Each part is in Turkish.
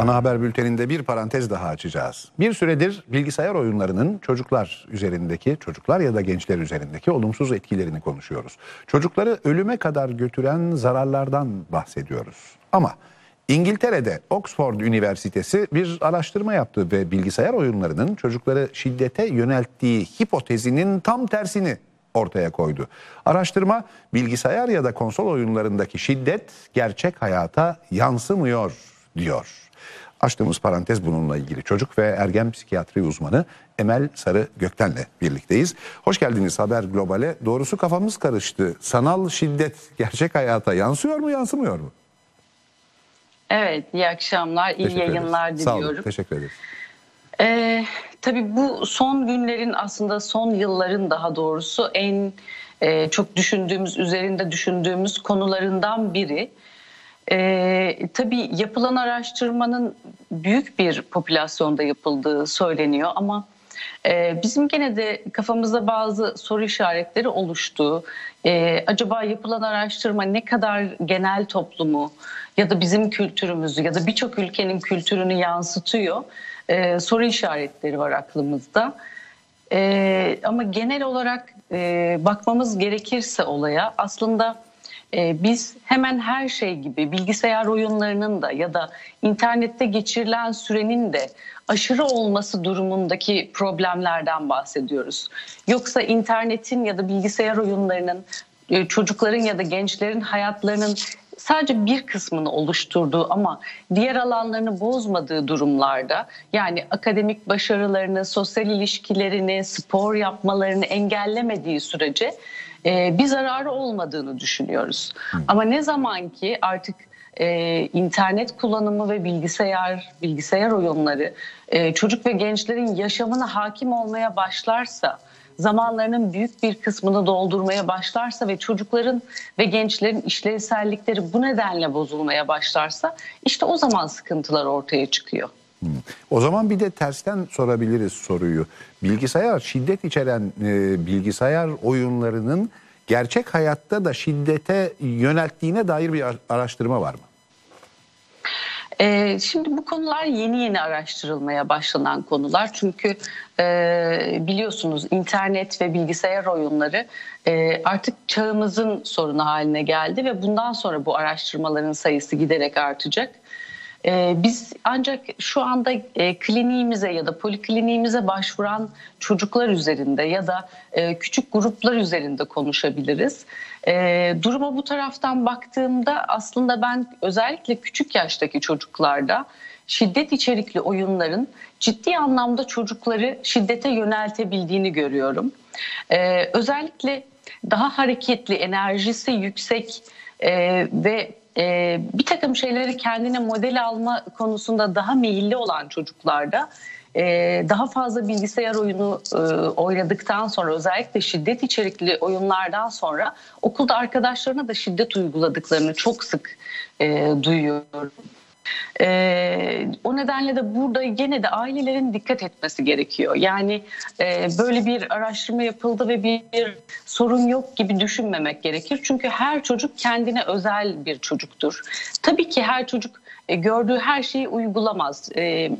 Ana haber bülteninde bir parantez daha açacağız. Bir süredir bilgisayar oyunlarının çocuklar üzerindeki, çocuklar ya da gençler üzerindeki olumsuz etkilerini konuşuyoruz. Çocukları ölüme kadar götüren zararlardan bahsediyoruz. Ama İngiltere'de Oxford Üniversitesi bir araştırma yaptı ve bilgisayar oyunlarının çocukları şiddete yönelttiği hipotezinin tam tersini ortaya koydu. Araştırma bilgisayar ya da konsol oyunlarındaki şiddet gerçek hayata yansımıyor diyor. Açtığımız parantez bununla ilgili çocuk ve ergen psikiyatri uzmanı Emel Sarı Gökten'le birlikteyiz. Hoş geldiniz Haber Global'e. Doğrusu kafamız karıştı. Sanal şiddet gerçek hayata yansıyor mu yansımıyor mu? Evet, iyi akşamlar, iyi Teşekkür yayınlar ederiz. Sağ olun, diliyorum. teşekkür ederiz. Ee, tabii bu son günlerin aslında son yılların daha doğrusu en e, çok düşündüğümüz, üzerinde düşündüğümüz konularından biri. Ee, tabii yapılan araştırmanın büyük bir popülasyonda yapıldığı söyleniyor ama e, bizim gene de kafamızda bazı soru işaretleri oluştu. Ee, acaba yapılan araştırma ne kadar genel toplumu ya da bizim kültürümüzü ya da birçok ülkenin kültürünü yansıtıyor? Ee, soru işaretleri var aklımızda. Ee, ama genel olarak e, bakmamız gerekirse olaya aslında e, biz hemen her şey gibi bilgisayar oyunlarının da ya da internette geçirilen sürenin de aşırı olması durumundaki problemlerden bahsediyoruz. Yoksa internetin ya da bilgisayar oyunlarının e, çocukların ya da gençlerin hayatlarının sadece bir kısmını oluşturduğu ama diğer alanlarını bozmadığı durumlarda yani akademik başarılarını, sosyal ilişkilerini, spor yapmalarını engellemediği sürece e, bir zararı olmadığını düşünüyoruz. Ama ne zaman ki artık e, internet kullanımı ve bilgisayar bilgisayar oyunları e, çocuk ve gençlerin yaşamına hakim olmaya başlarsa zamanlarının büyük bir kısmını doldurmaya başlarsa ve çocukların ve gençlerin işlevsellikleri bu nedenle bozulmaya başlarsa işte o zaman sıkıntılar ortaya çıkıyor. O zaman bir de tersten sorabiliriz soruyu. Bilgisayar şiddet içeren e, bilgisayar oyunlarının gerçek hayatta da şiddete yönelttiğine dair bir araştırma var mı? Ee, şimdi bu konular yeni yeni araştırılmaya başlanan konular çünkü e, biliyorsunuz internet ve bilgisayar oyunları e, artık çağımızın sorunu haline geldi ve bundan sonra bu araştırmaların sayısı giderek artacak. Ee, biz ancak şu anda e, kliniğimize ya da polikliniğimize başvuran çocuklar üzerinde ya da e, küçük gruplar üzerinde konuşabiliriz. E, duruma bu taraftan baktığımda aslında ben özellikle küçük yaştaki çocuklarda şiddet içerikli oyunların ciddi anlamda çocukları şiddete yöneltebildiğini görüyorum. özellikle daha hareketli, enerjisi yüksek ve e, bir takım şeyleri kendine model alma konusunda daha meyilli olan çocuklarda e, daha fazla bilgisayar oyunu e, oynadıktan sonra özellikle şiddet içerikli oyunlardan sonra okulda arkadaşlarına da şiddet uyguladıklarını çok sık e, duyuyorum. E, o nedenle de burada yine de ailelerin dikkat etmesi gerekiyor. Yani e, böyle bir araştırma yapıldı ve bir, bir sorun yok gibi düşünmemek gerekir. Çünkü her çocuk kendine özel bir çocuktur. Tabii ki her çocuk e, gördüğü her şeyi uygulamaz. E,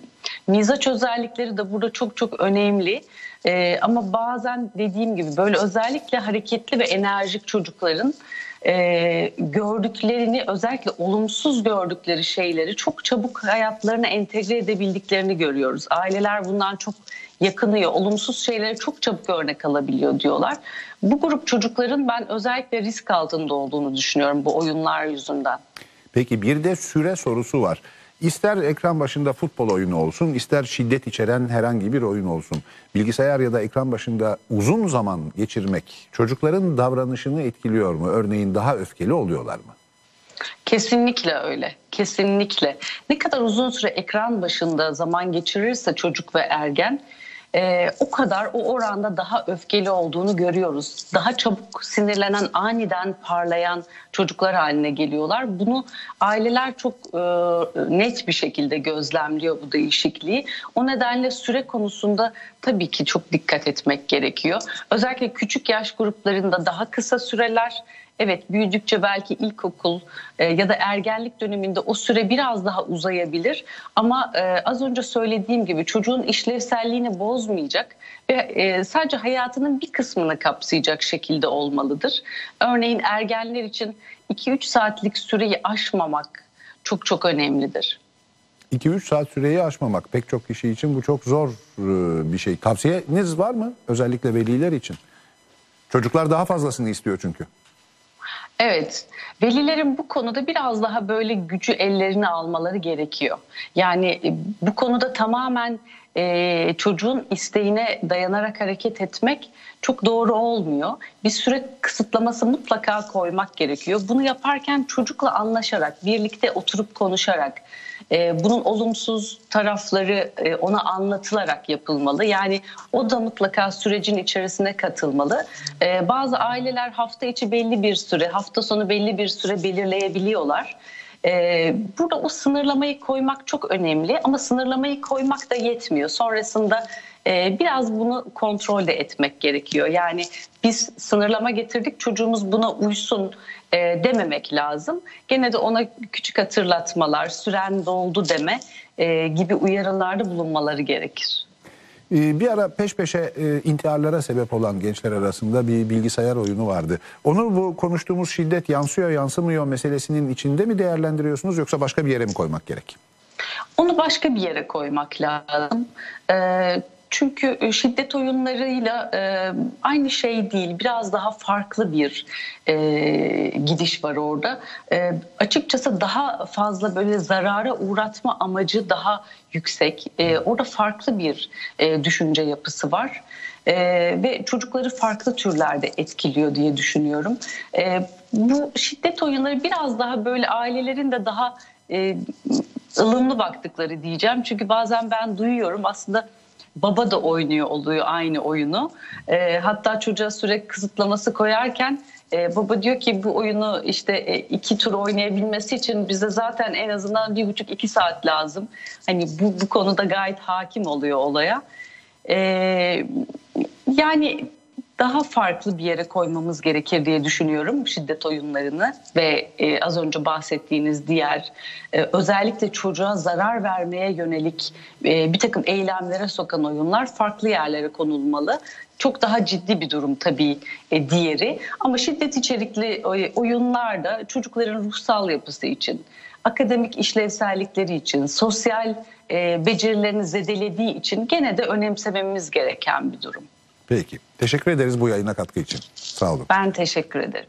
mizaç özellikleri de burada çok çok önemli. E, ama bazen dediğim gibi böyle özellikle hareketli ve enerjik çocukların e, gördüklerini özellikle olumsuz gördükleri şeyleri çok çabuk hayatlarına entegre edebildiklerini görüyoruz. Aileler bundan çok yakınıyor. Olumsuz şeyleri çok çabuk örnek alabiliyor diyorlar. Bu grup çocukların ben özellikle risk altında olduğunu düşünüyorum bu oyunlar yüzünden. Peki bir de süre sorusu var. İster ekran başında futbol oyunu olsun, ister şiddet içeren herhangi bir oyun olsun. Bilgisayar ya da ekran başında uzun zaman geçirmek çocukların davranışını etkiliyor mu? Örneğin daha öfkeli oluyorlar mı? Kesinlikle öyle. Kesinlikle. Ne kadar uzun süre ekran başında zaman geçirirse çocuk ve ergen e, o kadar o oranda daha öfkeli olduğunu görüyoruz. Daha çabuk sinirlenen, aniden parlayan çocuklar haline geliyorlar. Bunu aileler çok e, net bir şekilde gözlemliyor bu değişikliği. O nedenle süre konusunda tabii ki çok dikkat etmek gerekiyor. Özellikle küçük yaş gruplarında daha kısa süreler evet büyüdükçe belki ilkokul e, ya da ergenlik döneminde o süre biraz daha uzayabilir. Ama e, az önce söylediğim gibi çocuğun işlevselliğini bozmayacak ve e, sadece hayatının bir kısmını kapsayacak şekilde olmalıdır. Örneğin ergenler için 2-3 saatlik süreyi aşmamak çok çok önemlidir. 2-3 saat süreyi aşmamak pek çok kişi için bu çok zor e, bir şey. Tavsiyeniz var mı özellikle veliler için? Çocuklar daha fazlasını istiyor çünkü. Evet, velilerin bu konuda biraz daha böyle gücü ellerine almaları gerekiyor. Yani e, bu konuda tamamen e, çocuğun isteğine dayanarak hareket etmek çok doğru olmuyor. Bir süre kısıtlaması mutlaka koymak gerekiyor. Bunu yaparken çocukla anlaşarak, birlikte oturup konuşarak, bunun olumsuz tarafları e, ona anlatılarak yapılmalı. Yani o da mutlaka sürecin içerisine katılmalı. E, bazı aileler hafta içi belli bir süre, hafta sonu belli bir süre belirleyebiliyorlar. Ee, burada o sınırlamayı koymak çok önemli ama sınırlamayı koymak da yetmiyor. Sonrasında e, biraz bunu kontrol de etmek gerekiyor. Yani biz sınırlama getirdik çocuğumuz buna uysun e, dememek lazım. Gene de ona küçük hatırlatmalar, süren doldu deme e, gibi uyarılarda bulunmaları gerekir. Ee, Bir ara peş peşe e, intiharlara sebep olan gençler arasında bir bilgisayar oyunu vardı. Onu bu konuştuğumuz şiddet yansıyor yansımıyor meselesinin içinde mi değerlendiriyorsunuz yoksa başka bir yere mi koymak gerek? Onu başka bir yere koymak lazım. Ee, çünkü şiddet oyunlarıyla e, aynı şey değil, biraz daha farklı bir e, gidiş var orada. E, açıkçası daha fazla böyle zarara uğratma amacı daha yüksek. E, orada farklı bir e, düşünce yapısı var. E, ve çocukları farklı türlerde etkiliyor diye düşünüyorum. E, bu şiddet oyunları biraz daha böyle ailelerin de daha e, ılımlı baktıkları diyeceğim. Çünkü bazen ben duyuyorum aslında baba da oynuyor oluyor aynı oyunu. E, hatta çocuğa süre kısıtlaması koyarken e, baba diyor ki bu oyunu işte e, iki tur oynayabilmesi için bize zaten en azından bir buçuk iki saat lazım. Hani bu, bu konuda gayet hakim oluyor olaya. E, yani daha farklı bir yere koymamız gerekir diye düşünüyorum şiddet oyunlarını ve e, az önce bahsettiğiniz diğer e, özellikle çocuğa zarar vermeye yönelik e, bir takım eylemlere sokan oyunlar farklı yerlere konulmalı. Çok daha ciddi bir durum tabii e, diğeri ama şiddet içerikli oyunlar da çocukların ruhsal yapısı için, akademik işlevsellikleri için, sosyal e, becerilerini zedelediği için gene de önemsememiz gereken bir durum. Peki. Teşekkür ederiz bu yayına katkı için. Sağ olun. Ben teşekkür ederim.